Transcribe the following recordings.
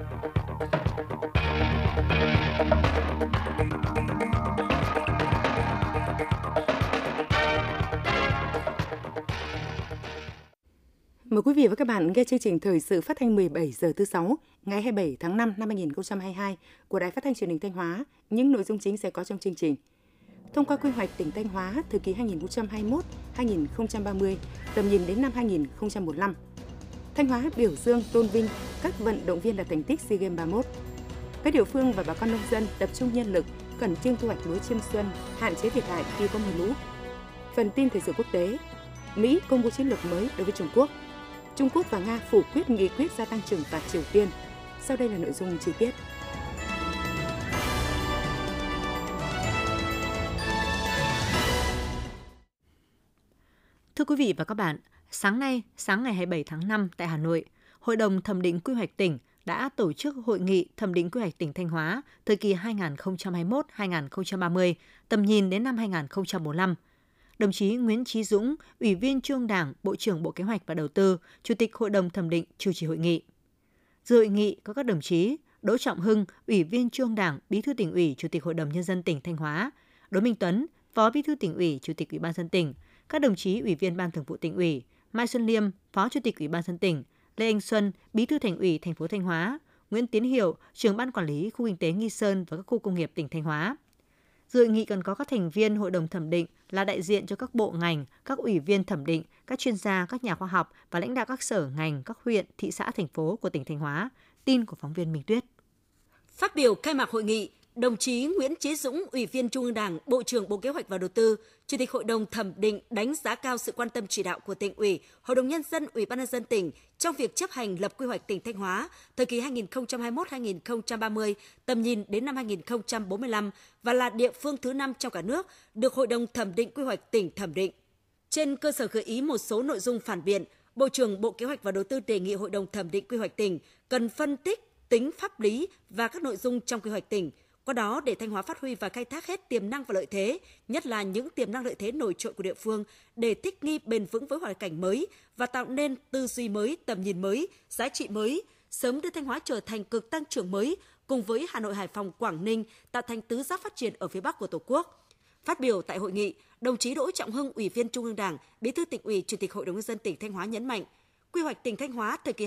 Mời quý vị và các bạn nghe chương trình thời sự phát thanh 17 giờ thứ sáu ngày 27 tháng 5 năm 2022 của Đài Phát thanh Truyền hình Thanh Hóa. Những nội dung chính sẽ có trong chương trình. Thông qua quy hoạch tỉnh Thanh Hóa thời kỳ 2021-2030, tầm nhìn đến năm 2045. Thanh Hóa biểu dương tôn vinh các vận động viên đạt thành tích SEA Games 31. Các địa phương và bà con nông dân tập trung nhân lực khẩn trương thu hoạch lúa chiêm xuân, hạn chế thiệt hại khi có mưa lũ. Phần tin thời sự quốc tế, Mỹ công bố chiến lược mới đối với Trung Quốc. Trung Quốc và Nga phủ quyết nghị quyết gia tăng trừng phạt Triều Tiên. Sau đây là nội dung chi tiết. Thưa quý vị và các bạn, sáng nay, sáng ngày 27 tháng 5 tại Hà Nội, Hội đồng thẩm định quy hoạch tỉnh đã tổ chức hội nghị thẩm định quy hoạch tỉnh Thanh Hóa thời kỳ 2021-2030, tầm nhìn đến năm 2045 đồng chí Nguyễn Chí Dũng, Ủy viên Trung Đảng, Bộ trưởng Bộ Kế hoạch và Đầu tư, Chủ tịch Hội đồng thẩm định chủ trì hội nghị. Dự hội nghị có các đồng chí Đỗ Trọng Hưng, Ủy viên Trung Đảng, Bí thư tỉnh ủy, Chủ tịch Hội đồng nhân dân tỉnh Thanh Hóa, Đỗ Minh Tuấn, Phó Bí thư tỉnh ủy, Chủ tịch Ủy ban dân tỉnh, các đồng chí Ủy viên Ban Thường vụ tỉnh ủy, Mai Xuân Liêm, Phó Chủ tịch Ủy ban dân tỉnh, Lê Anh Xuân, Bí thư Thành ủy thành phố Thanh Hóa, Nguyễn Tiến Hiệu, trưởng ban quản lý khu kinh tế Nghi Sơn và các khu công nghiệp tỉnh Thanh Hóa. Dự nghị còn có các thành viên hội đồng thẩm định là đại diện cho các bộ ngành, các ủy viên thẩm định, các chuyên gia, các nhà khoa học và lãnh đạo các sở ngành, các huyện, thị xã, thành phố của tỉnh Thanh Hóa. Tin của phóng viên Minh Tuyết. Phát biểu khai mạc hội nghị, Đồng chí Nguyễn Chí Dũng, Ủy viên Trung ương Đảng, Bộ trưởng Bộ Kế hoạch và Đầu tư, Chủ tịch Hội đồng thẩm định đánh giá cao sự quan tâm chỉ đạo của tỉnh ủy, Hội đồng nhân dân, Ủy ban nhân dân tỉnh trong việc chấp hành lập quy hoạch tỉnh Thanh Hóa thời kỳ 2021-2030, tầm nhìn đến năm 2045 và là địa phương thứ năm trong cả nước được Hội đồng thẩm định quy hoạch tỉnh thẩm định. Trên cơ sở gợi ý một số nội dung phản biện, Bộ trưởng Bộ Kế hoạch và Đầu tư đề nghị Hội đồng thẩm định quy hoạch tỉnh cần phân tích tính pháp lý và các nội dung trong quy hoạch tỉnh, qua đó để Thanh Hóa phát huy và khai thác hết tiềm năng và lợi thế, nhất là những tiềm năng lợi thế nổi trội của địa phương để thích nghi bền vững với hoàn cảnh mới và tạo nên tư duy mới, tầm nhìn mới, giá trị mới, sớm đưa Thanh Hóa trở thành cực tăng trưởng mới cùng với Hà Nội, Hải Phòng, Quảng Ninh tạo thành tứ giác phát triển ở phía Bắc của Tổ quốc. Phát biểu tại hội nghị, đồng chí Đỗ Trọng Hưng, Ủy viên Trung ương Đảng, Bí thư tỉnh ủy, Chủ tịch Hội đồng nhân dân tỉnh Thanh Hóa nhấn mạnh, quy hoạch tỉnh Thanh Hóa thời kỳ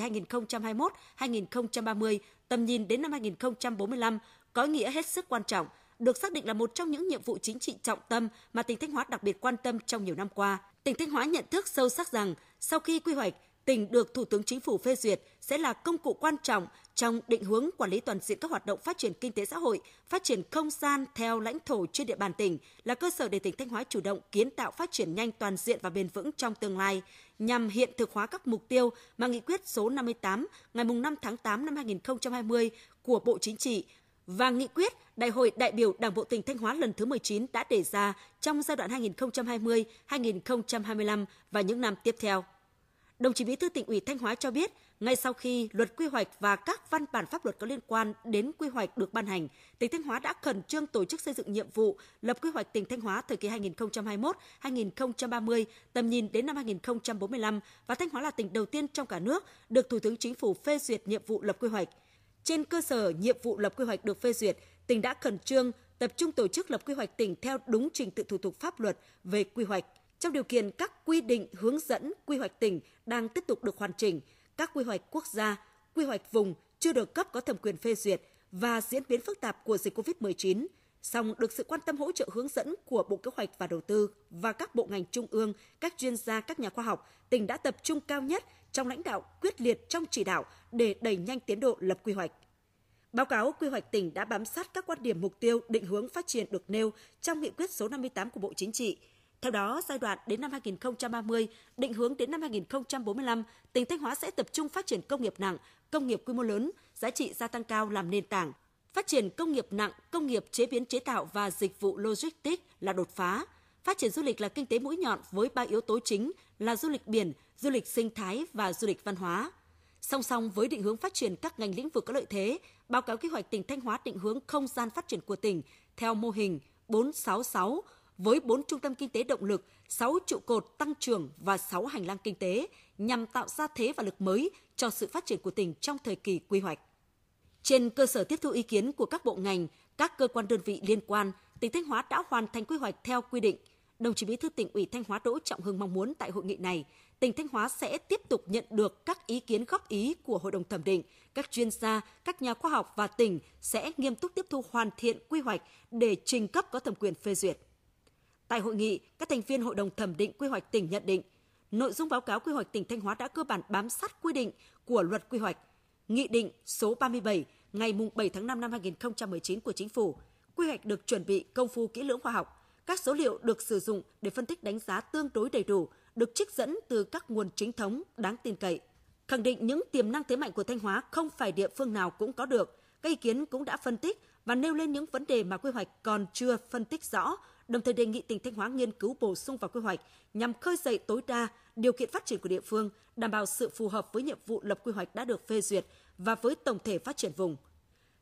2021-2030, tầm nhìn đến năm 2045 có ý nghĩa hết sức quan trọng, được xác định là một trong những nhiệm vụ chính trị trọng tâm mà tỉnh Thanh Hóa đặc biệt quan tâm trong nhiều năm qua. Tỉnh Thanh Hóa nhận thức sâu sắc rằng sau khi quy hoạch, tỉnh được Thủ tướng Chính phủ phê duyệt sẽ là công cụ quan trọng trong định hướng quản lý toàn diện các hoạt động phát triển kinh tế xã hội, phát triển không gian theo lãnh thổ trên địa bàn tỉnh là cơ sở để tỉnh Thanh Hóa chủ động kiến tạo phát triển nhanh toàn diện và bền vững trong tương lai, nhằm hiện thực hóa các mục tiêu mà nghị quyết số 58 ngày 5 tháng 8 năm 2020 của Bộ Chính trị và nghị quyết Đại hội đại biểu Đảng bộ tỉnh Thanh Hóa lần thứ 19 đã đề ra trong giai đoạn 2020-2025 và những năm tiếp theo. Đồng chí Bí thư tỉnh ủy Thanh Hóa cho biết, ngay sau khi luật quy hoạch và các văn bản pháp luật có liên quan đến quy hoạch được ban hành, tỉnh Thanh Hóa đã khẩn trương tổ chức xây dựng nhiệm vụ lập quy hoạch tỉnh Thanh Hóa thời kỳ 2021-2030, tầm nhìn đến năm 2045 và Thanh Hóa là tỉnh đầu tiên trong cả nước được Thủ tướng Chính phủ phê duyệt nhiệm vụ lập quy hoạch – trên cơ sở nhiệm vụ lập quy hoạch được phê duyệt, tỉnh đã khẩn trương tập trung tổ chức lập quy hoạch tỉnh theo đúng trình tự thủ tục pháp luật về quy hoạch. Trong điều kiện các quy định hướng dẫn quy hoạch tỉnh đang tiếp tục được hoàn chỉnh, các quy hoạch quốc gia, quy hoạch vùng chưa được cấp có thẩm quyền phê duyệt và diễn biến phức tạp của dịch COVID-19, song được sự quan tâm hỗ trợ hướng dẫn của Bộ Kế hoạch và Đầu tư và các bộ ngành trung ương, các chuyên gia, các nhà khoa học, tỉnh đã tập trung cao nhất trong lãnh đạo quyết liệt trong chỉ đạo để đẩy nhanh tiến độ lập quy hoạch. Báo cáo quy hoạch tỉnh đã bám sát các quan điểm mục tiêu định hướng phát triển được nêu trong nghị quyết số 58 của Bộ Chính trị. Theo đó, giai đoạn đến năm 2030, định hướng đến năm 2045, tỉnh Thanh Hóa sẽ tập trung phát triển công nghiệp nặng, công nghiệp quy mô lớn, giá trị gia tăng cao làm nền tảng. Phát triển công nghiệp nặng, công nghiệp chế biến chế tạo và dịch vụ logistics là đột phá. Phát triển du lịch là kinh tế mũi nhọn với ba yếu tố chính là du lịch biển, du lịch sinh thái và du lịch văn hóa. Song song với định hướng phát triển các ngành lĩnh vực có lợi thế, báo cáo kế hoạch tỉnh Thanh Hóa định hướng không gian phát triển của tỉnh theo mô hình 466 với 4 trung tâm kinh tế động lực, 6 trụ cột tăng trưởng và 6 hành lang kinh tế nhằm tạo ra thế và lực mới cho sự phát triển của tỉnh trong thời kỳ quy hoạch. Trên cơ sở tiếp thu ý kiến của các bộ ngành, các cơ quan đơn vị liên quan, tỉnh Thanh Hóa đã hoàn thành quy hoạch theo quy định. Đồng chí Bí thư tỉnh ủy Thanh Hóa Đỗ Trọng Hưng mong muốn tại hội nghị này, tỉnh Thanh Hóa sẽ tiếp tục nhận được các ý kiến góp ý của Hội đồng thẩm định, các chuyên gia, các nhà khoa học và tỉnh sẽ nghiêm túc tiếp thu hoàn thiện quy hoạch để trình cấp có thẩm quyền phê duyệt. Tại hội nghị, các thành viên Hội đồng thẩm định quy hoạch tỉnh nhận định, nội dung báo cáo quy hoạch tỉnh Thanh Hóa đã cơ bản bám sát quy định của luật quy hoạch, Nghị định số 37 ngày 7 tháng 5 năm 2019 của Chính phủ. Quy hoạch được chuẩn bị công phu kỹ lưỡng khoa học. Các số liệu được sử dụng để phân tích đánh giá tương đối đầy đủ, được trích dẫn từ các nguồn chính thống đáng tin cậy. Khẳng định những tiềm năng thế mạnh của Thanh Hóa không phải địa phương nào cũng có được. Các ý kiến cũng đã phân tích và nêu lên những vấn đề mà quy hoạch còn chưa phân tích rõ, đồng thời đề nghị tỉnh Thanh Hóa nghiên cứu bổ sung vào quy hoạch nhằm khơi dậy tối đa điều kiện phát triển của địa phương, đảm bảo sự phù hợp với nhiệm vụ lập quy hoạch đã được phê duyệt và với tổng thể phát triển vùng.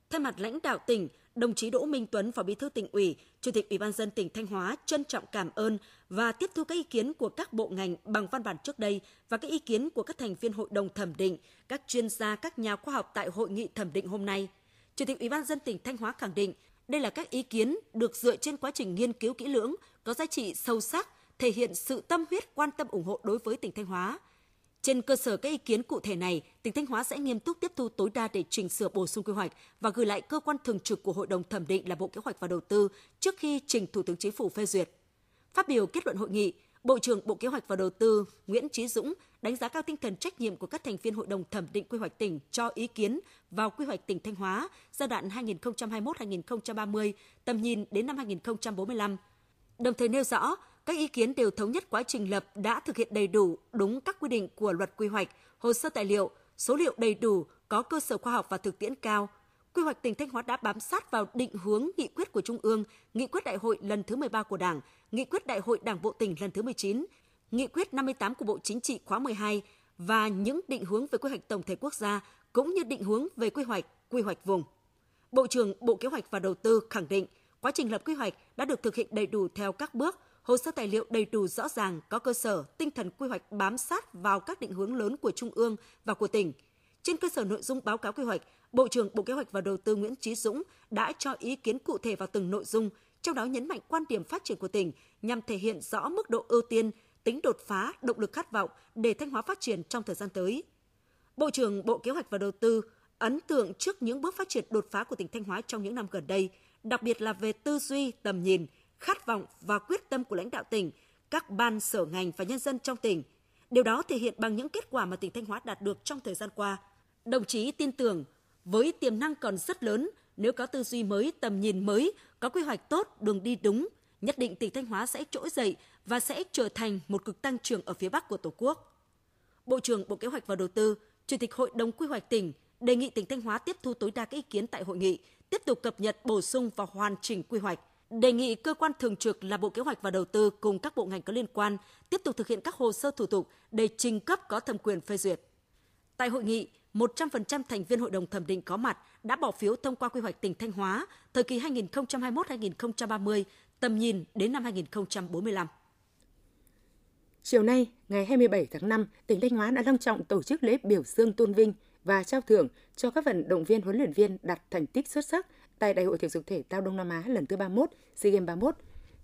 Thay mặt lãnh đạo tỉnh, đồng chí Đỗ Minh Tuấn, Phó Bí thư tỉnh ủy, Chủ tịch Ủy ban dân tỉnh Thanh Hóa trân trọng cảm ơn và tiếp thu các ý kiến của các bộ ngành bằng văn bản trước đây và các ý kiến của các thành viên hội đồng thẩm định, các chuyên gia, các nhà khoa học tại hội nghị thẩm định hôm nay. Chủ tịch Ủy ban dân tỉnh Thanh Hóa khẳng định đây là các ý kiến được dựa trên quá trình nghiên cứu kỹ lưỡng, có giá trị sâu sắc, thể hiện sự tâm huyết quan tâm ủng hộ đối với tỉnh Thanh Hóa. Trên cơ sở các ý kiến cụ thể này, tỉnh Thanh Hóa sẽ nghiêm túc tiếp thu tối đa để chỉnh sửa bổ sung quy hoạch và gửi lại cơ quan thường trực của Hội đồng thẩm định là Bộ Kế hoạch và Đầu tư trước khi trình Thủ tướng Chính phủ phê duyệt. Phát biểu kết luận hội nghị, Bộ trưởng Bộ Kế hoạch và Đầu tư Nguyễn Chí Dũng đánh giá cao tinh thần trách nhiệm của các thành viên Hội đồng thẩm định quy hoạch tỉnh cho ý kiến vào quy hoạch tỉnh Thanh Hóa giai đoạn 2021-2030, tầm nhìn đến năm 2045. Đồng thời nêu rõ, các ý kiến đều thống nhất quá trình lập đã thực hiện đầy đủ đúng các quy định của luật quy hoạch, hồ sơ tài liệu, số liệu đầy đủ, có cơ sở khoa học và thực tiễn cao. Quy hoạch tỉnh Thanh Hóa đã bám sát vào định hướng nghị quyết của Trung ương, nghị quyết đại hội lần thứ 13 của Đảng, nghị quyết đại hội Đảng bộ tỉnh lần thứ 19, nghị quyết 58 của Bộ Chính trị khóa 12 và những định hướng về quy hoạch tổng thể quốc gia cũng như định hướng về quy hoạch, quy hoạch vùng. Bộ trưởng Bộ Kế hoạch và Đầu tư khẳng định quá trình lập quy hoạch đã được thực hiện đầy đủ theo các bước, hồ sơ tài liệu đầy đủ rõ ràng, có cơ sở, tinh thần quy hoạch bám sát vào các định hướng lớn của Trung ương và của tỉnh. Trên cơ sở nội dung báo cáo quy hoạch, Bộ trưởng Bộ Kế hoạch và Đầu tư Nguyễn Chí Dũng đã cho ý kiến cụ thể vào từng nội dung, trong đó nhấn mạnh quan điểm phát triển của tỉnh nhằm thể hiện rõ mức độ ưu tiên, tính đột phá, động lực khát vọng để Thanh Hóa phát triển trong thời gian tới. Bộ trưởng Bộ Kế hoạch và Đầu tư ấn tượng trước những bước phát triển đột phá của tỉnh Thanh Hóa trong những năm gần đây, đặc biệt là về tư duy, tầm nhìn, khát vọng và quyết tâm của lãnh đạo tỉnh, các ban sở ngành và nhân dân trong tỉnh. Điều đó thể hiện bằng những kết quả mà tỉnh Thanh Hóa đạt được trong thời gian qua. Đồng chí tin tưởng với tiềm năng còn rất lớn, nếu có tư duy mới, tầm nhìn mới, có quy hoạch tốt, đường đi đúng, nhất định tỉnh Thanh Hóa sẽ trỗi dậy và sẽ trở thành một cực tăng trưởng ở phía Bắc của Tổ quốc. Bộ trưởng Bộ Kế hoạch và Đầu tư, Chủ tịch Hội đồng Quy hoạch tỉnh đề nghị tỉnh Thanh Hóa tiếp thu tối đa các ý kiến tại hội nghị, tiếp tục cập nhật, bổ sung và hoàn chỉnh quy hoạch, đề nghị cơ quan thường trực là Bộ Kế hoạch và Đầu tư cùng các bộ ngành có liên quan tiếp tục thực hiện các hồ sơ thủ tục để trình cấp có thẩm quyền phê duyệt. Tại hội nghị, 100% thành viên hội đồng thẩm định có mặt đã bỏ phiếu thông qua quy hoạch tỉnh Thanh Hóa thời kỳ 2021-2030, tầm nhìn đến năm 2045. Chiều nay, ngày 27 tháng 5, tỉnh Thanh Hóa đã long trọng tổ chức lễ biểu dương tôn vinh và trao thưởng cho các vận động viên huấn luyện viên đạt thành tích xuất sắc tại Đại hội thể dục thể thao Đông Nam Á lần thứ 31, SEA Games 31.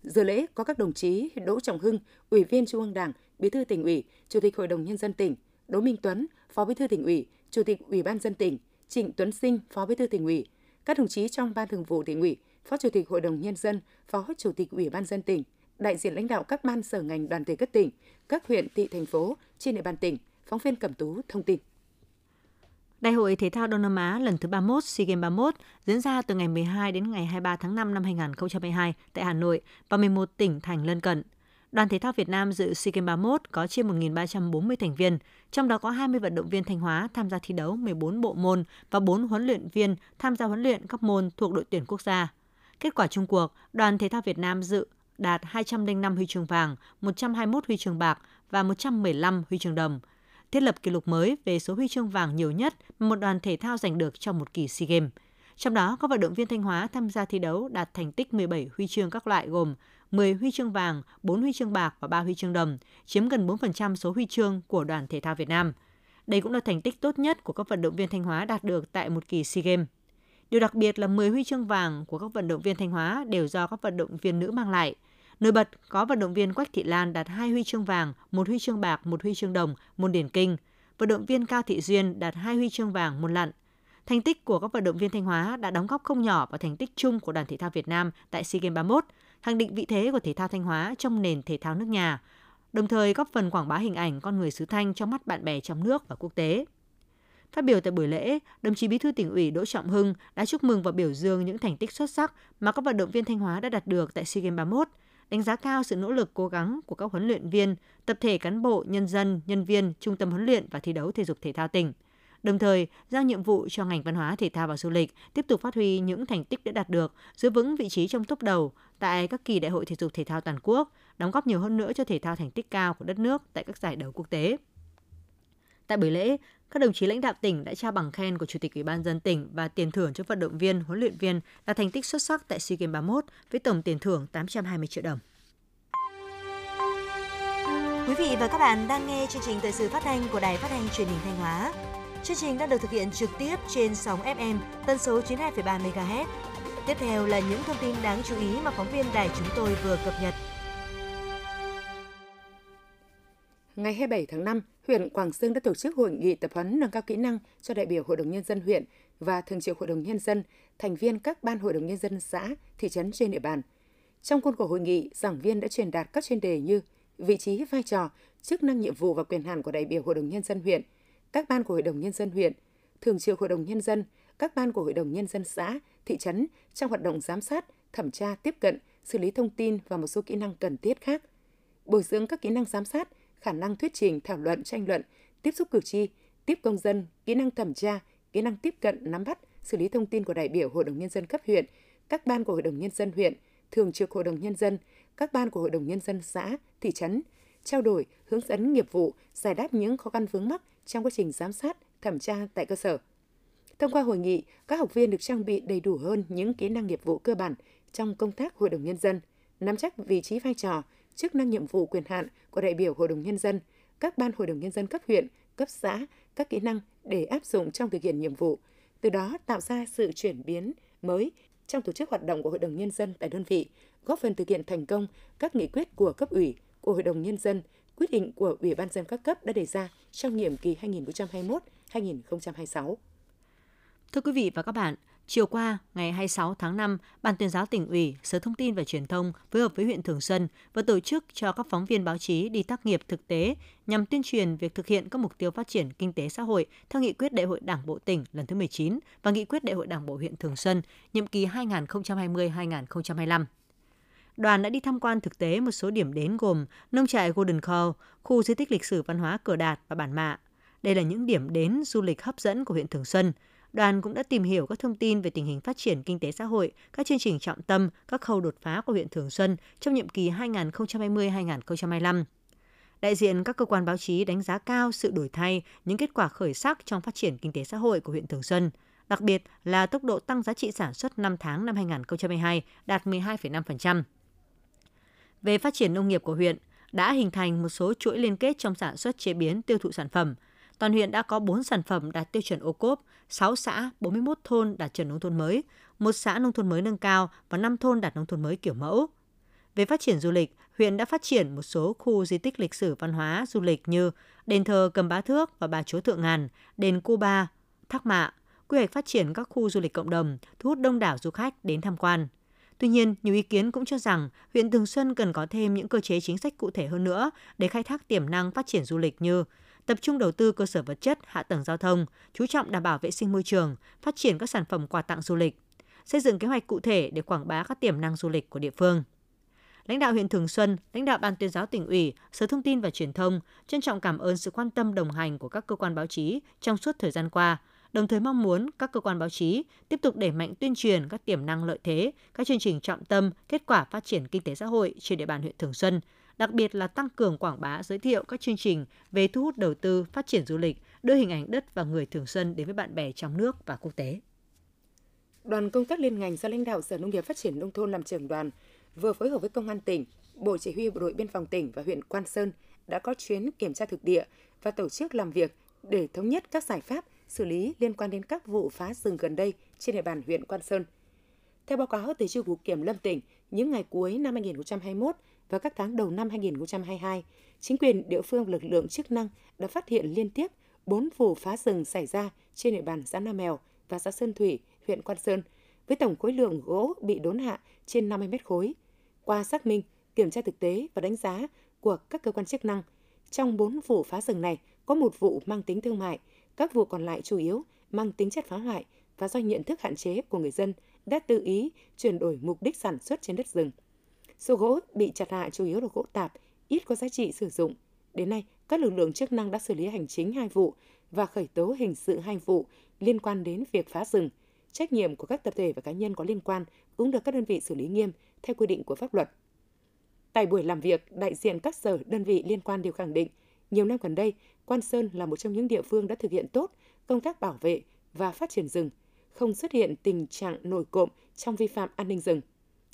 Dự lễ có các đồng chí Đỗ Trọng Hưng, Ủy viên Trung ương Đảng, Bí thư tỉnh ủy, Chủ tịch Hội đồng nhân dân tỉnh, Đỗ Minh Tuấn, Phó Bí thư tỉnh ủy, Chủ tịch Ủy ban dân tỉnh, Trịnh Tuấn Sinh, Phó Bí thư tỉnh ủy, các đồng chí trong Ban Thường vụ tỉnh ủy, Phó Chủ tịch Hội đồng nhân dân, Phó Chủ tịch Ủy ban dân tỉnh, đại diện lãnh đạo các ban sở ngành đoàn thể các tỉnh, các huyện, thị, thành phố trên địa bàn tỉnh, phóng viên Cẩm Tú thông tin. Đại hội Thể thao Đông Nam Á lần thứ 31 SEA Games 31 diễn ra từ ngày 12 đến ngày 23 tháng 5 năm 2022 tại Hà Nội và 11 tỉnh thành lân cận. Đoàn thể thao Việt Nam dự SEA Games 31 có trên 1.340 thành viên, trong đó có 20 vận động viên Thanh Hóa tham gia thi đấu 14 bộ môn và 4 huấn luyện viên tham gia huấn luyện các môn thuộc đội tuyển quốc gia. Kết quả chung cuộc, đoàn thể thao Việt Nam dự đạt 205 huy chương vàng, 121 huy chương bạc và 115 huy chương đồng, thiết lập kỷ lục mới về số huy chương vàng nhiều nhất mà một đoàn thể thao giành được trong một kỳ SEA Games. Trong đó, các vận động viên Thanh Hóa tham gia thi đấu đạt thành tích 17 huy chương các loại gồm 10 huy chương vàng, 4 huy chương bạc và 3 huy chương đồng, chiếm gần 4% số huy chương của đoàn thể thao Việt Nam. Đây cũng là thành tích tốt nhất của các vận động viên Thanh Hóa đạt được tại một kỳ SEA Games. Điều đặc biệt là 10 huy chương vàng của các vận động viên Thanh Hóa đều do các vận động viên nữ mang lại. Nổi bật có vận động viên Quách Thị Lan đạt 2 huy chương vàng, một huy chương bạc, một huy chương đồng, môn điển kinh. Vận động viên Cao Thị Duyên đạt 2 huy chương vàng môn lặn. Thành tích của các vận động viên Thanh Hóa đã đóng góp không nhỏ vào thành tích chung của đoàn thể thao Việt Nam tại SEA Games 31, khẳng định vị thế của thể thao Thanh Hóa trong nền thể thao nước nhà, đồng thời góp phần quảng bá hình ảnh con người xứ Thanh trong mắt bạn bè trong nước và quốc tế. Phát biểu tại buổi lễ, đồng chí Bí thư tỉnh ủy Đỗ Trọng Hưng đã chúc mừng và biểu dương những thành tích xuất sắc mà các vận động viên Thanh Hóa đã đạt được tại SEA Games 31, đánh giá cao sự nỗ lực cố gắng của các huấn luyện viên, tập thể cán bộ, nhân dân, nhân viên, trung tâm huấn luyện và thi đấu thể dục thể thao tỉnh. Đồng thời, giao nhiệm vụ cho ngành văn hóa, thể thao và du lịch tiếp tục phát huy những thành tích đã đạt được, giữ vững vị trí trong top đầu tại các kỳ đại hội thể dục thể thao toàn quốc, đóng góp nhiều hơn nữa cho thể thao thành tích cao của đất nước tại các giải đấu quốc tế. Tại buổi lễ, các đồng chí lãnh đạo tỉnh đã trao bằng khen của Chủ tịch Ủy ban dân tỉnh và tiền thưởng cho vận động viên, huấn luyện viên đạt thành tích xuất sắc tại SEA Games 31 với tổng tiền thưởng 820 triệu đồng. Quý vị và các bạn đang nghe chương trình thời sự phát thanh của Đài Phát thanh Truyền hình Thanh Hóa. Chương trình đang được thực hiện trực tiếp trên sóng FM tần số 92,3 MHz. Tiếp theo là những thông tin đáng chú ý mà phóng viên đài chúng tôi vừa cập nhật. Ngày 27 tháng 5, huyện Quảng Sương đã tổ chức hội nghị tập huấn nâng cao kỹ năng cho đại biểu Hội đồng Nhân dân huyện và Thường trực Hội đồng Nhân dân, thành viên các ban Hội đồng Nhân dân xã, thị trấn trên địa bàn. Trong khuôn khổ hội nghị, giảng viên đã truyền đạt các chuyên đề như vị trí, vai trò, chức năng nhiệm vụ và quyền hạn của đại biểu Hội đồng Nhân dân huyện, các ban của Hội đồng Nhân dân huyện, Thường trực Hội đồng Nhân dân, các ban của Hội đồng Nhân dân xã, thị trấn trong hoạt động giám sát, thẩm tra, tiếp cận, xử lý thông tin và một số kỹ năng cần thiết khác. Bồi dưỡng các kỹ năng giám sát, khả năng thuyết trình, thảo luận, tranh luận, tiếp xúc cử tri, tiếp công dân, kỹ năng thẩm tra, kỹ năng tiếp cận, nắm bắt, xử lý thông tin của đại biểu Hội đồng Nhân dân cấp huyện, các ban của Hội đồng Nhân dân huyện, Thường trực Hội đồng Nhân dân, các ban của Hội đồng Nhân dân xã, thị trấn, trao đổi, hướng dẫn nghiệp vụ, giải đáp những khó khăn vướng mắc trong quá trình giám sát, thẩm tra tại cơ sở. Thông qua hội nghị, các học viên được trang bị đầy đủ hơn những kỹ năng nghiệp vụ cơ bản trong công tác Hội đồng Nhân dân, nắm chắc vị trí vai trò, chức năng nhiệm vụ quyền hạn của đại biểu Hội đồng Nhân dân, các ban Hội đồng Nhân dân cấp huyện, cấp xã, các kỹ năng để áp dụng trong thực hiện nhiệm vụ, từ đó tạo ra sự chuyển biến mới trong tổ chức hoạt động của Hội đồng Nhân dân tại đơn vị, góp phần thực hiện thành công các nghị quyết của cấp ủy, của Hội đồng Nhân dân, quyết định của Ủy ban dân các cấp đã đề ra trong nhiệm kỳ 2021-2026. Thưa quý vị và các bạn, Chiều qua, ngày 26 tháng 5, Ban tuyên giáo tỉnh ủy, Sở Thông tin và Truyền thông phối hợp với huyện Thường Xuân và tổ chức cho các phóng viên báo chí đi tác nghiệp thực tế nhằm tuyên truyền việc thực hiện các mục tiêu phát triển kinh tế xã hội theo nghị quyết Đại hội Đảng bộ tỉnh lần thứ 19 và nghị quyết Đại hội Đảng bộ huyện Thường Xuân nhiệm kỳ 2020-2025 đoàn đã đi tham quan thực tế một số điểm đến gồm nông trại Golden Call, khu di tích lịch sử văn hóa Cửa Đạt và Bản Mạ. Đây là những điểm đến du lịch hấp dẫn của huyện Thường Xuân. Đoàn cũng đã tìm hiểu các thông tin về tình hình phát triển kinh tế xã hội, các chương trình trọng tâm, các khâu đột phá của huyện Thường Xuân trong nhiệm kỳ 2020-2025. Đại diện các cơ quan báo chí đánh giá cao sự đổi thay, những kết quả khởi sắc trong phát triển kinh tế xã hội của huyện Thường Xuân, đặc biệt là tốc độ tăng giá trị sản xuất 5 tháng năm 2022 đạt 12,5%. Về phát triển nông nghiệp của huyện, đã hình thành một số chuỗi liên kết trong sản xuất chế biến tiêu thụ sản phẩm. Toàn huyện đã có 4 sản phẩm đạt tiêu chuẩn ô cốp, 6 xã, 41 thôn đạt chuẩn nông thôn mới, một xã nông thôn mới nâng cao và 5 thôn đạt nông thôn mới kiểu mẫu. Về phát triển du lịch, huyện đã phát triển một số khu di tích lịch sử văn hóa du lịch như đền thờ Cầm Bá Thước và Bà Chúa Thượng Ngàn, đền Cuba, Thác Mạ, quy hoạch phát triển các khu du lịch cộng đồng, thu hút đông đảo du khách đến tham quan. Tuy nhiên, nhiều ý kiến cũng cho rằng huyện Thường Xuân cần có thêm những cơ chế chính sách cụ thể hơn nữa để khai thác tiềm năng phát triển du lịch như tập trung đầu tư cơ sở vật chất, hạ tầng giao thông, chú trọng đảm bảo vệ sinh môi trường, phát triển các sản phẩm quà tặng du lịch, xây dựng kế hoạch cụ thể để quảng bá các tiềm năng du lịch của địa phương. Lãnh đạo huyện Thường Xuân, lãnh đạo Ban tuyên giáo tỉnh ủy, Sở Thông tin và Truyền thông trân trọng cảm ơn sự quan tâm đồng hành của các cơ quan báo chí trong suốt thời gian qua, đồng thời mong muốn các cơ quan báo chí tiếp tục đẩy mạnh tuyên truyền các tiềm năng lợi thế, các chương trình trọng tâm, kết quả phát triển kinh tế xã hội trên địa bàn huyện Thường Xuân, đặc biệt là tăng cường quảng bá giới thiệu các chương trình về thu hút đầu tư, phát triển du lịch, đưa hình ảnh đất và người Thường Xuân đến với bạn bè trong nước và quốc tế. Đoàn công tác liên ngành do lãnh đạo Sở Nông nghiệp Phát triển nông thôn làm trưởng đoàn vừa phối hợp với Công an tỉnh, Bộ Chỉ huy Bộ đội Biên phòng tỉnh và huyện Quan Sơn đã có chuyến kiểm tra thực địa và tổ chức làm việc để thống nhất các giải pháp xử lý liên quan đến các vụ phá rừng gần đây trên địa bàn huyện Quan Sơn. Theo báo cáo từ Chi cục Kiểm lâm tỉnh, những ngày cuối năm 2021 và các tháng đầu năm 2022, chính quyền địa phương lực lượng chức năng đã phát hiện liên tiếp 4 vụ phá rừng xảy ra trên địa bàn xã Nam Mèo và xã Sơn Thủy, huyện Quan Sơn, với tổng khối lượng gỗ bị đốn hạ trên 50 mét khối. Qua xác minh, kiểm tra thực tế và đánh giá của các cơ quan chức năng, trong 4 vụ phá rừng này có một vụ mang tính thương mại, các vụ còn lại chủ yếu mang tính chất phá hoại và do nhận thức hạn chế của người dân đã tự ý chuyển đổi mục đích sản xuất trên đất rừng. Số gỗ bị chặt hạ chủ yếu là gỗ tạp, ít có giá trị sử dụng. Đến nay, các lực lượng chức năng đã xử lý hành chính hai vụ và khởi tố hình sự hai vụ liên quan đến việc phá rừng. Trách nhiệm của các tập thể và cá nhân có liên quan cũng được các đơn vị xử lý nghiêm theo quy định của pháp luật. Tại buổi làm việc, đại diện các sở đơn vị liên quan đều khẳng định, nhiều năm gần đây, Quan Sơn là một trong những địa phương đã thực hiện tốt công tác bảo vệ và phát triển rừng, không xuất hiện tình trạng nổi cộm trong vi phạm an ninh rừng.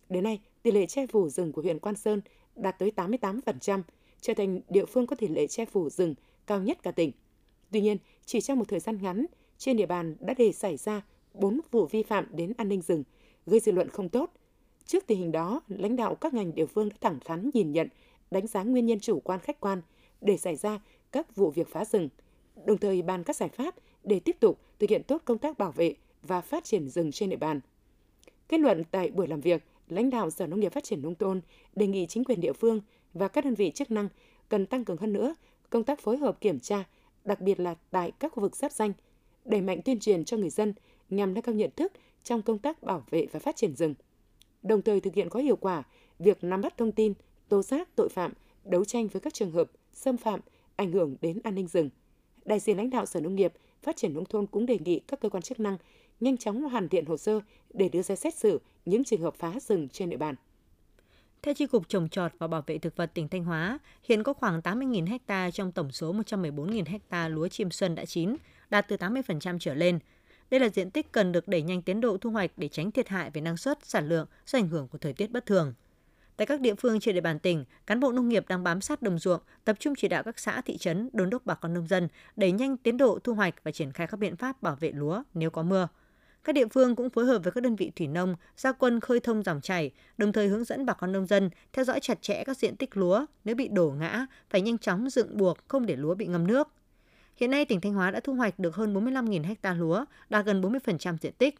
Đến nay, tỷ lệ che phủ rừng của huyện Quan Sơn đạt tới 88%, trở thành địa phương có tỷ lệ che phủ rừng cao nhất cả tỉnh. Tuy nhiên, chỉ trong một thời gian ngắn, trên địa bàn đã để xảy ra 4 vụ vi phạm đến an ninh rừng, gây dư luận không tốt. Trước tình hình đó, lãnh đạo các ngành địa phương đã thẳng thắn nhìn nhận, đánh giá nguyên nhân chủ quan khách quan để xảy ra các vụ việc phá rừng, đồng thời bàn các giải pháp để tiếp tục thực hiện tốt công tác bảo vệ và phát triển rừng trên địa bàn. Kết luận tại buổi làm việc, lãnh đạo Sở Nông nghiệp Phát triển Nông thôn đề nghị chính quyền địa phương và các đơn vị chức năng cần tăng cường hơn nữa công tác phối hợp kiểm tra, đặc biệt là tại các khu vực giáp danh, đẩy mạnh tuyên truyền cho người dân nhằm nâng cao nhận thức trong công tác bảo vệ và phát triển rừng. Đồng thời thực hiện có hiệu quả việc nắm bắt thông tin, tố giác tội phạm, đấu tranh với các trường hợp xâm phạm, ảnh hưởng đến an ninh rừng. Đại diện lãnh đạo Sở Nông nghiệp Phát triển Nông thôn cũng đề nghị các cơ quan chức năng nhanh chóng hoàn thiện hồ sơ để đưa ra xét xử những trường hợp phá rừng trên địa bàn. Theo Chi cục Trồng trọt và Bảo vệ thực vật tỉnh Thanh Hóa, hiện có khoảng 80.000 ha trong tổng số 114.000 ha lúa chiêm xuân đã chín, đạt từ 80% trở lên. Đây là diện tích cần được đẩy nhanh tiến độ thu hoạch để tránh thiệt hại về năng suất, sản lượng do ảnh hưởng của thời tiết bất thường. Tại các địa phương trên địa bàn tỉnh, cán bộ nông nghiệp đang bám sát đồng ruộng, tập trung chỉ đạo các xã thị trấn đôn đốc bà con nông dân đẩy nhanh tiến độ thu hoạch và triển khai các biện pháp bảo vệ lúa nếu có mưa. Các địa phương cũng phối hợp với các đơn vị thủy nông, gia quân khơi thông dòng chảy, đồng thời hướng dẫn bà con nông dân theo dõi chặt chẽ các diện tích lúa, nếu bị đổ ngã phải nhanh chóng dựng buộc không để lúa bị ngâm nước. Hiện nay tỉnh Thanh Hóa đã thu hoạch được hơn 45.000 ha lúa, đạt gần 40% diện tích.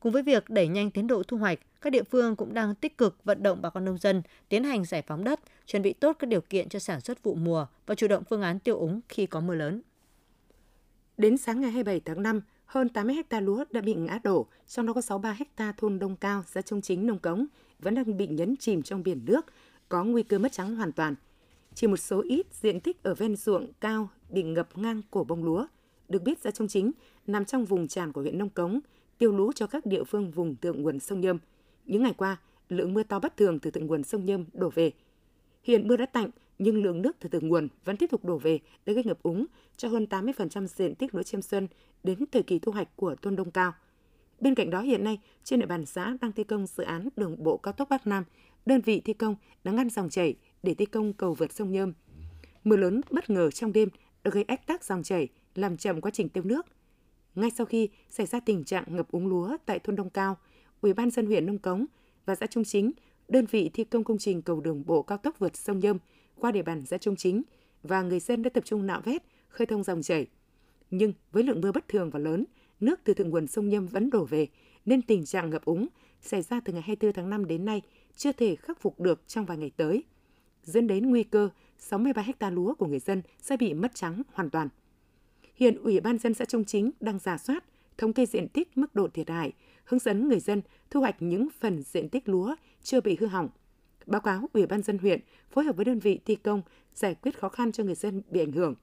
Cùng với việc đẩy nhanh tiến độ thu hoạch, các địa phương cũng đang tích cực vận động bà con nông dân tiến hành giải phóng đất, chuẩn bị tốt các điều kiện cho sản xuất vụ mùa và chủ động phương án tiêu úng khi có mưa lớn. Đến sáng ngày 27 tháng 5, hơn 80 ha lúa đã bị ngã đổ, trong đó có 63 ha thôn Đông Cao, xã Trung Chính, Nông Cống vẫn đang bị nhấn chìm trong biển nước, có nguy cơ mất trắng hoàn toàn. Chỉ một số ít diện tích ở ven ruộng cao bị ngập ngang cổ bông lúa. Được biết xã Trung Chính nằm trong vùng tràn của huyện Nông Cống, tiêu lũ cho các địa phương vùng thượng nguồn sông Nhâm. Những ngày qua, lượng mưa to bất thường từ thượng nguồn sông Nhâm đổ về. Hiện mưa đã tạnh, nhưng lượng nước từ thượng nguồn vẫn tiếp tục đổ về để gây ngập úng cho hơn 80% diện tích lúa chiêm xuân đến thời kỳ thu hoạch của thôn đông cao. Bên cạnh đó hiện nay, trên địa bàn xã đang thi công dự án đường bộ cao tốc Bắc Nam, đơn vị thi công đã ngăn dòng chảy để thi công cầu vượt sông Nhâm. Mưa lớn bất ngờ trong đêm đã gây ách tắc dòng chảy, làm chậm quá trình tiêu nước. Ngay sau khi xảy ra tình trạng ngập úng lúa tại thôn Đông Cao, Ủy ban dân huyện Nông Cống và xã Trung Chính, đơn vị thi công công trình cầu đường bộ cao tốc vượt sông Nhâm qua địa bàn xã Trung Chính và người dân đã tập trung nạo vét, khơi thông dòng chảy. Nhưng với lượng mưa bất thường và lớn, nước từ thượng nguồn sông Nhâm vẫn đổ về, nên tình trạng ngập úng xảy ra từ ngày 24 tháng 5 đến nay chưa thể khắc phục được trong vài ngày tới, dẫn đến nguy cơ 63 ha lúa của người dân sẽ bị mất trắng hoàn toàn. Hiện Ủy ban dân xã Trung Chính đang giả soát, thống kê diện tích mức độ thiệt hại, hướng dẫn người dân thu hoạch những phần diện tích lúa chưa bị hư hỏng. Báo cáo Ủy ban dân huyện phối hợp với đơn vị thi công giải quyết khó khăn cho người dân bị ảnh hưởng.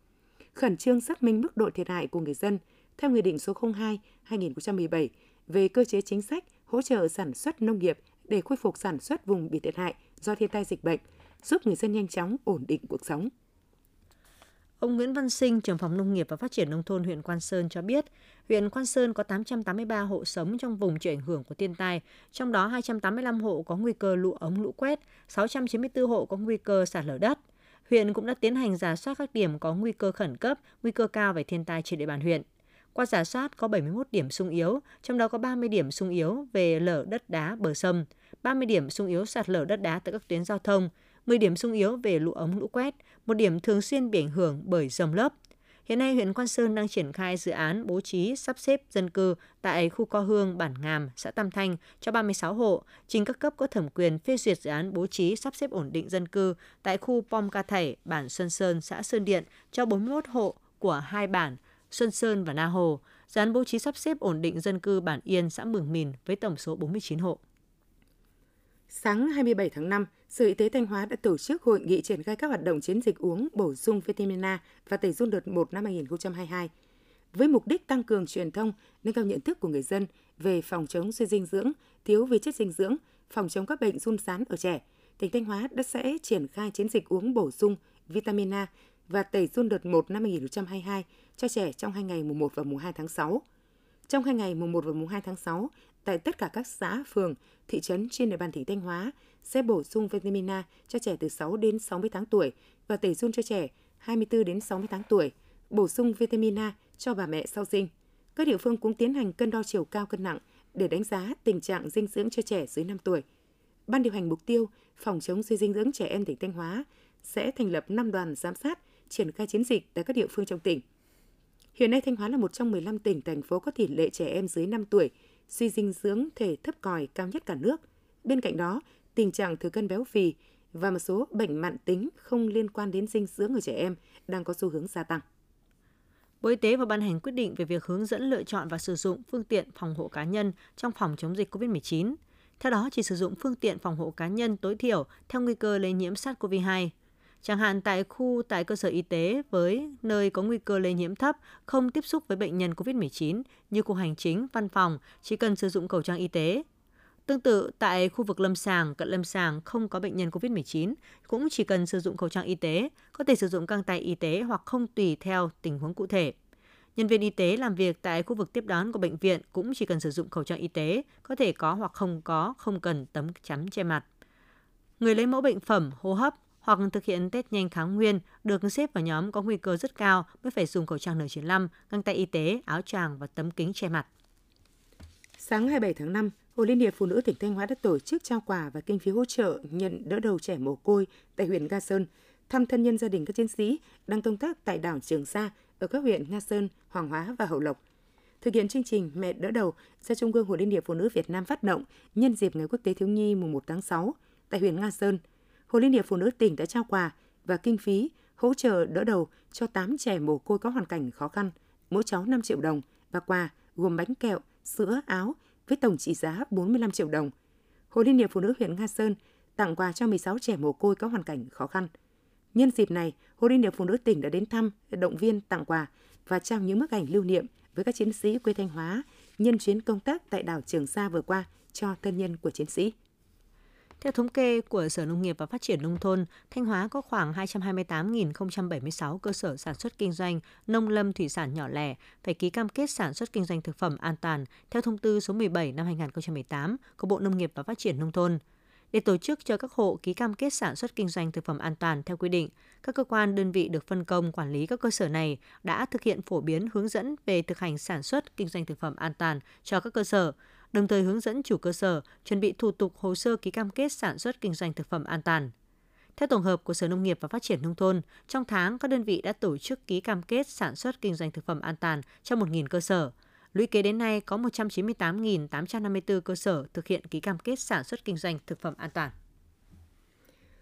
Khẩn trương xác minh mức độ thiệt hại của người dân theo Nghị định số 02-2017 về cơ chế chính sách hỗ trợ sản xuất nông nghiệp để khôi phục sản xuất vùng bị thiệt hại do thiên tai dịch bệnh, giúp người dân nhanh chóng ổn định cuộc sống. Ông Nguyễn Văn Sinh, trưởng phòng nông nghiệp và phát triển nông thôn huyện Quan Sơn cho biết, huyện Quan Sơn có 883 hộ sống trong vùng chịu ảnh hưởng của thiên tai, trong đó 285 hộ có nguy cơ lũ ống lũ quét, 694 hộ có nguy cơ sạt lở đất. Huyện cũng đã tiến hành giả soát các điểm có nguy cơ khẩn cấp, nguy cơ cao về thiên tai trên địa bàn huyện. Qua giả soát có 71 điểm sung yếu, trong đó có 30 điểm sung yếu về lở đất đá bờ sông, 30 điểm sung yếu sạt lở đất đá tại các tuyến giao thông, 10 điểm sung yếu về lũ ống lũ quét, một điểm thường xuyên bị ảnh hưởng bởi dòng lốc. Hiện nay, huyện Quan Sơn đang triển khai dự án bố trí sắp xếp dân cư tại khu Co Hương, Bản Ngàm, xã Tam Thanh cho 36 hộ, trình các cấp có thẩm quyền phê duyệt dự án bố trí sắp xếp ổn định dân cư tại khu Pom Ca Thảy, bản Xuân Sơn, xã Sơn Điện cho 41 hộ của hai bản Xuân Sơn và Na Hồ, dự án bố trí sắp xếp ổn định dân cư bản Yên, xã Mường Mìn với tổng số 49 hộ. Sáng 27 tháng 5, Sở Y tế Thanh Hóa đã tổ chức hội nghị triển khai các hoạt động chiến dịch uống bổ sung vitamin A và tẩy run đợt 1 năm 2022 với mục đích tăng cường truyền thông, nâng cao nhận thức của người dân về phòng chống suy dinh dưỡng, thiếu vi chất dinh dưỡng, phòng chống các bệnh run sán ở trẻ. Tỉnh Thanh Hóa đã sẽ triển khai chiến dịch uống bổ sung vitamin A và tẩy run đợt 1 năm 2022 cho trẻ trong hai ngày mùng 1 và mùng 2 tháng 6. Trong hai ngày mùng 1 và mùng 2 tháng 6, tại tất cả các xã, phường, thị trấn trên địa bàn tỉnh Thanh Hóa sẽ bổ sung vitamin A cho trẻ từ 6 đến 60 tháng tuổi và tẩy run cho trẻ 24 đến 60 tháng tuổi, bổ sung vitamin A cho bà mẹ sau sinh. Các địa phương cũng tiến hành cân đo chiều cao cân nặng để đánh giá tình trạng dinh dưỡng cho trẻ dưới 5 tuổi. Ban điều hành mục tiêu phòng chống suy dinh dưỡng trẻ em tỉnh Thanh Hóa sẽ thành lập 5 đoàn giám sát triển khai chiến dịch tại các địa phương trong tỉnh. Hiện nay Thanh Hóa là một trong 15 tỉnh thành phố có tỷ lệ trẻ em dưới 5 tuổi suy dinh dưỡng thể thấp còi cao nhất cả nước. Bên cạnh đó, tình trạng thừa cân béo phì và một số bệnh mạn tính không liên quan đến dinh dưỡng ở trẻ em đang có xu hướng gia tăng. Bộ Y tế vừa ban hành quyết định về việc hướng dẫn lựa chọn và sử dụng phương tiện phòng hộ cá nhân trong phòng chống dịch COVID-19. Theo đó, chỉ sử dụng phương tiện phòng hộ cá nhân tối thiểu theo nguy cơ lây nhiễm SARS-CoV-2. Chẳng hạn tại khu tại cơ sở y tế với nơi có nguy cơ lây nhiễm thấp, không tiếp xúc với bệnh nhân COVID-19 như khu hành chính, văn phòng, chỉ cần sử dụng khẩu trang y tế. Tương tự, tại khu vực lâm sàng, cận lâm sàng không có bệnh nhân COVID-19, cũng chỉ cần sử dụng khẩu trang y tế, có thể sử dụng găng tay y tế hoặc không tùy theo tình huống cụ thể. Nhân viên y tế làm việc tại khu vực tiếp đón của bệnh viện cũng chỉ cần sử dụng khẩu trang y tế, có thể có hoặc không có, không cần tấm chắn che mặt. Người lấy mẫu bệnh phẩm, hô hấp hoặc thực hiện test nhanh kháng nguyên được xếp vào nhóm có nguy cơ rất cao mới phải dùng khẩu trang N95, găng tay y tế, áo choàng và tấm kính che mặt. Sáng 27 tháng 5, Hội Liên hiệp Phụ nữ tỉnh Thanh Hóa đã tổ chức trao quà và kinh phí hỗ trợ nhận đỡ đầu trẻ mồ côi tại huyện Nga Sơn, thăm thân nhân gia đình các chiến sĩ đang công tác tại đảo Trường Sa ở các huyện Nga Sơn, Hoàng Hóa và Hậu Lộc. Thực hiện chương trình Mẹ đỡ đầu do Trung ương Hội Liên hiệp Phụ nữ Việt Nam phát động nhân dịp Ngày Quốc tế Thiếu nhi mùng 1 tháng 6 tại huyện Nga Sơn, Hội Liên hiệp Phụ nữ tỉnh đã trao quà và kinh phí hỗ trợ đỡ đầu cho 8 trẻ mồ côi có hoàn cảnh khó khăn, mỗi cháu 5 triệu đồng và quà gồm bánh kẹo, sữa, áo với tổng trị giá 45 triệu đồng. Hội Liên hiệp Phụ nữ huyện Nga Sơn tặng quà cho 16 trẻ mồ côi có hoàn cảnh khó khăn. Nhân dịp này, Hội Liên hiệp Phụ nữ tỉnh đã đến thăm, động viên tặng quà và trao những bức ảnh lưu niệm với các chiến sĩ quê Thanh Hóa nhân chuyến công tác tại đảo Trường Sa vừa qua cho thân nhân của chiến sĩ. Theo thống kê của Sở Nông nghiệp và Phát triển Nông thôn, Thanh Hóa có khoảng 228.076 cơ sở sản xuất kinh doanh nông lâm thủy sản nhỏ lẻ phải ký cam kết sản xuất kinh doanh thực phẩm an toàn theo thông tư số 17 năm 2018 của Bộ Nông nghiệp và Phát triển Nông thôn. Để tổ chức cho các hộ ký cam kết sản xuất kinh doanh thực phẩm an toàn theo quy định, các cơ quan đơn vị được phân công quản lý các cơ sở này đã thực hiện phổ biến hướng dẫn về thực hành sản xuất kinh doanh thực phẩm an toàn cho các cơ sở, đồng thời hướng dẫn chủ cơ sở chuẩn bị thủ tục hồ sơ ký cam kết sản xuất kinh doanh thực phẩm an toàn. Theo tổng hợp của Sở Nông nghiệp và Phát triển Nông thôn, trong tháng các đơn vị đã tổ chức ký cam kết sản xuất kinh doanh thực phẩm an toàn cho 1.000 cơ sở. Lũy kế đến nay có 198.854 cơ sở thực hiện ký cam kết sản xuất kinh doanh thực phẩm an toàn.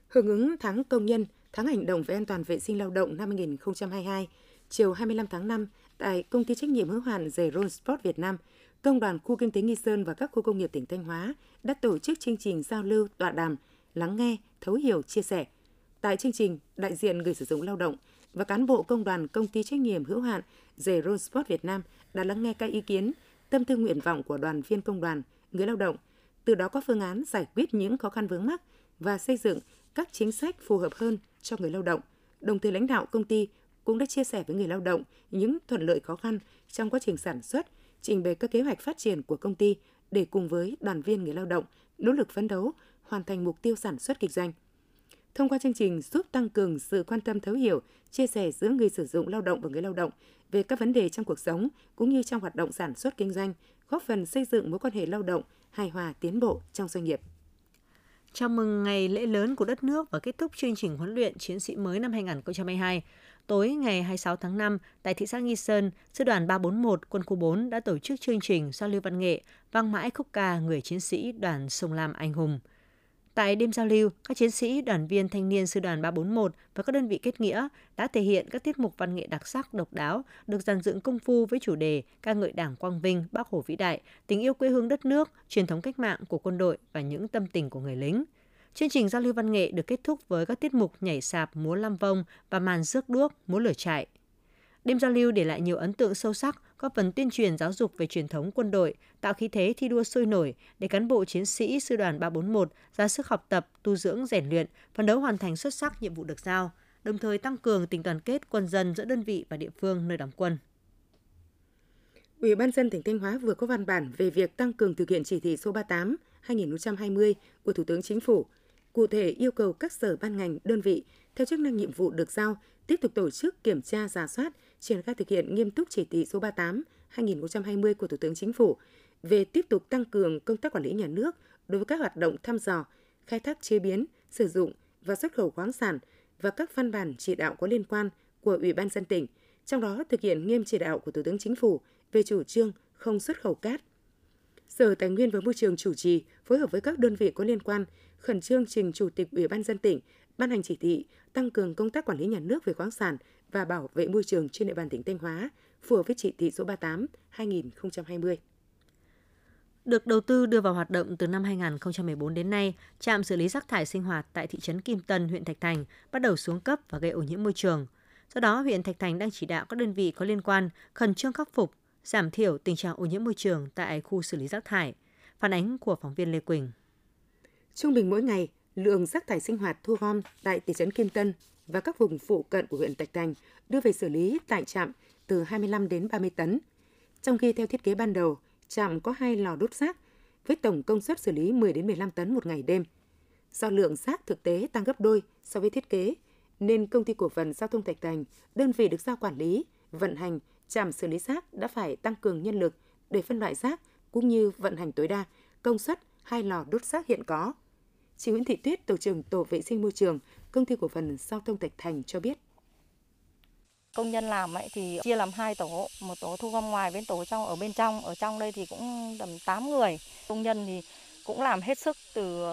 Hưởng ứng tháng công nhân, tháng hành động về an toàn vệ sinh lao động năm 2022, chiều 25 tháng 5 tại công ty trách nhiệm hữu hạn Zeron Sport Việt Nam – Công đoàn khu kinh tế Nghi Sơn và các khu công nghiệp tỉnh Thanh Hóa đã tổ chức chương trình giao lưu tọa đàm, lắng nghe, thấu hiểu, chia sẻ. Tại chương trình, đại diện người sử dụng lao động và cán bộ công đoàn công ty trách nhiệm hữu hạn Zero Sport Việt Nam đã lắng nghe các ý kiến, tâm tư nguyện vọng của đoàn viên công đoàn, người lao động, từ đó có phương án giải quyết những khó khăn vướng mắc và xây dựng các chính sách phù hợp hơn cho người lao động. Đồng thời lãnh đạo công ty cũng đã chia sẻ với người lao động những thuận lợi khó khăn trong quá trình sản xuất trình bày các kế hoạch phát triển của công ty để cùng với đoàn viên người lao động nỗ lực phấn đấu hoàn thành mục tiêu sản xuất kinh doanh. thông qua chương trình giúp tăng cường sự quan tâm thấu hiểu, chia sẻ giữa người sử dụng lao động và người lao động về các vấn đề trong cuộc sống cũng như trong hoạt động sản xuất kinh doanh, góp phần xây dựng mối quan hệ lao động hài hòa tiến bộ trong doanh nghiệp. Chào mừng ngày lễ lớn của đất nước và kết thúc chương trình huấn luyện chiến sĩ mới năm 2022. Tối ngày 26 tháng 5, tại thị xã Nghi Sơn, Sư đoàn 341 Quân khu 4 đã tổ chức chương trình giao lưu văn nghệ vang mãi khúc ca người chiến sĩ đoàn Sông Lam Anh Hùng. Tại đêm giao lưu, các chiến sĩ, đoàn viên thanh niên sư đoàn 341 và các đơn vị kết nghĩa đã thể hiện các tiết mục văn nghệ đặc sắc độc đáo, được dàn dựng công phu với chủ đề ca ngợi Đảng Quang Vinh, Bác Hồ vĩ đại, tình yêu quê hương đất nước, truyền thống cách mạng của quân đội và những tâm tình của người lính. Chương trình giao lưu văn nghệ được kết thúc với các tiết mục nhảy sạp, múa lam vông và màn rước đuốc, múa lửa trại. Đêm giao lưu để lại nhiều ấn tượng sâu sắc, góp phần tuyên truyền giáo dục về truyền thống quân đội, tạo khí thế thi đua sôi nổi để cán bộ chiến sĩ sư đoàn 341 ra sức học tập, tu dưỡng, rèn luyện, phấn đấu hoàn thành xuất sắc nhiệm vụ được giao, đồng thời tăng cường tình đoàn kết quân dân giữa đơn vị và địa phương nơi đóng quân. Ủy ban dân tỉnh Thanh Hóa vừa có văn bản về việc tăng cường thực hiện chỉ thị số 38 2020 của Thủ tướng Chính phủ, cụ thể yêu cầu các sở ban ngành, đơn vị theo chức năng nhiệm vụ được giao tiếp tục tổ chức kiểm tra, giả soát, triển khai thực hiện nghiêm túc chỉ thị số 38 2020 của Thủ tướng Chính phủ về tiếp tục tăng cường công tác quản lý nhà nước đối với các hoạt động thăm dò, khai thác chế biến, sử dụng và xuất khẩu khoáng sản và các văn bản chỉ đạo có liên quan của Ủy ban dân tỉnh, trong đó thực hiện nghiêm chỉ đạo của Thủ tướng Chính phủ về chủ trương không xuất khẩu cát. Sở Tài nguyên và Môi trường chủ trì phối hợp với các đơn vị có liên quan khẩn trương trình Chủ tịch Ủy ban dân tỉnh ban hành chỉ thị tăng cường công tác quản lý nhà nước về khoáng sản và bảo vệ môi trường trên địa bàn tỉnh Thanh Hóa, phù hợp với chỉ thị số 38 2020. Được đầu tư đưa vào hoạt động từ năm 2014 đến nay, trạm xử lý rác thải sinh hoạt tại thị trấn Kim Tân, huyện Thạch Thành bắt đầu xuống cấp và gây ô nhiễm môi trường. Do đó, huyện Thạch Thành đang chỉ đạo các đơn vị có liên quan khẩn trương khắc phục, giảm thiểu tình trạng ô nhiễm môi trường tại khu xử lý rác thải. Phản ánh của phóng viên Lê Quỳnh. Trung bình mỗi ngày, lượng rác thải sinh hoạt thu gom tại thị trấn Kim Tân và các vùng phụ cận của huyện Thạch Thành đưa về xử lý tại trạm từ 25 đến 30 tấn. Trong khi theo thiết kế ban đầu, trạm có hai lò đốt rác với tổng công suất xử lý 10 đến 15 tấn một ngày đêm. Do lượng rác thực tế tăng gấp đôi so với thiết kế, nên công ty cổ phần giao thông Thạch Thành, đơn vị được giao quản lý, vận hành trạm xử lý rác đã phải tăng cường nhân lực để phân loại rác cũng như vận hành tối đa công suất hai lò đốt rác hiện có. Chị Nguyễn Thị Tuyết, tổ trưởng tổ vệ sinh môi trường, công ty cổ phần giao thông Thạch Thành cho biết. Công nhân làm ấy thì chia làm hai tổ, một tổ thu gom ngoài bên tổ trong ở bên trong, ở trong đây thì cũng tầm 8 người. Công nhân thì cũng làm hết sức từ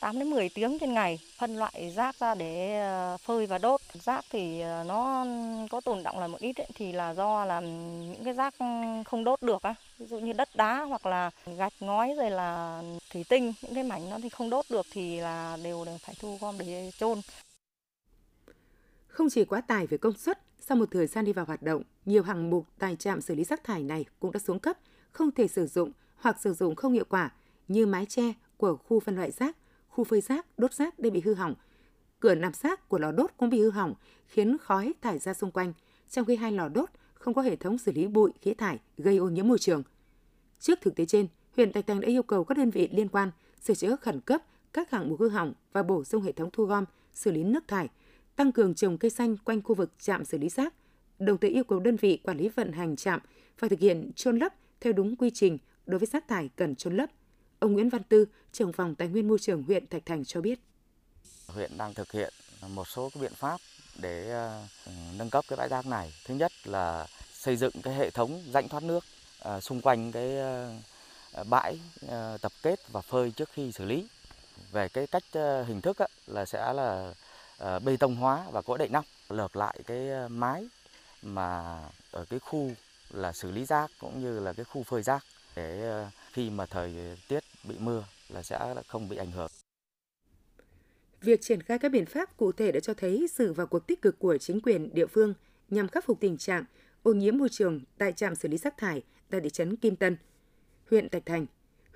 8 đến 10 tiếng trên ngày phân loại rác ra để ờ, phơi và đốt. Rác thì ờ, nó có tồn động là một ít ấy, thì là do là những cái rác không đốt được á, ví dụ như đất đá hoặc là gạch ngói rồi là thủy tinh, những cái mảnh nó thì không đốt được thì là đều phải thu gom để chôn. Không chỉ quá tải về công suất, sau một thời gian đi vào hoạt động, nhiều hạng mục tại trạm xử lý rác thải này cũng đã xuống cấp, không thể sử dụng hoặc sử dụng không hiệu quả như mái che của khu phân loại rác, khu phơi rác, đốt rác đều bị hư hỏng. Cửa nạp rác của lò đốt cũng bị hư hỏng, khiến khói thải ra xung quanh, trong khi hai lò đốt không có hệ thống xử lý bụi, khí thải, gây ô nhiễm môi trường. Trước thực tế trên, huyện Tạch Thành đã yêu cầu các đơn vị liên quan sửa chữa khẩn cấp các hạng mục hư hỏng và bổ sung hệ thống thu gom, xử lý nước thải, tăng cường trồng cây xanh quanh khu vực trạm xử lý rác, đồng thời yêu cầu đơn vị quản lý vận hành trạm phải thực hiện chôn lấp theo đúng quy trình đối với rác thải cần chôn lấp. Ông Nguyễn Văn Tư, trưởng phòng Tài nguyên Môi trường huyện Thạch Thành cho biết. Huyện đang thực hiện một số các biện pháp để ờ, nâng cấp cái bãi rác này. Thứ nhất là xây dựng cái hệ thống rãnh thoát nước ờ, xung quanh cái ờ, bãi tập kết và phơi trước khi xử lý. Về cái cách hình thức là sẽ là bê tông hóa và cỗ đậy nóc, lợp lại cái mái mà ở cái khu là xử lý rác cũng như là cái khu phơi rác để ờ, khi mà thời tiết bị mưa là sẽ không bị ảnh hưởng. Việc triển khai các biện pháp cụ thể đã cho thấy sự vào cuộc tích cực của chính quyền địa phương nhằm khắc phục tình trạng ô nhiễm môi trường tại trạm xử lý rác thải tại thị trấn Kim Tân, huyện Thạch Thành.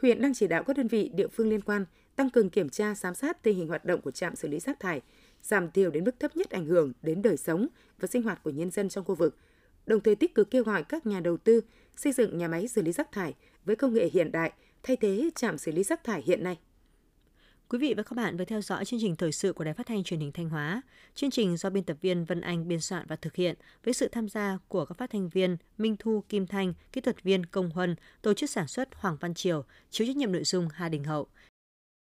Huyện đang chỉ đạo các đơn vị địa phương liên quan tăng cường kiểm tra giám sát tình hình hoạt động của trạm xử lý rác thải, giảm thiểu đến mức thấp nhất ảnh hưởng đến đời sống và sinh hoạt của nhân dân trong khu vực, đồng thời tích cực kêu gọi các nhà đầu tư xây dựng nhà máy xử lý rác thải với công nghệ hiện đại thay thế trạm xử lý rác thải hiện nay. Quý vị và các bạn vừa theo dõi chương trình thời sự của Đài Phát thanh Truyền hình Thanh Hóa. Chương trình do biên tập viên Vân Anh biên soạn và thực hiện với sự tham gia của các phát thanh viên Minh Thu, Kim Thanh, kỹ thuật viên Công Huân, tổ chức sản xuất Hoàng Văn Triều, chịu trách nhiệm nội dung Hà Đình Hậu.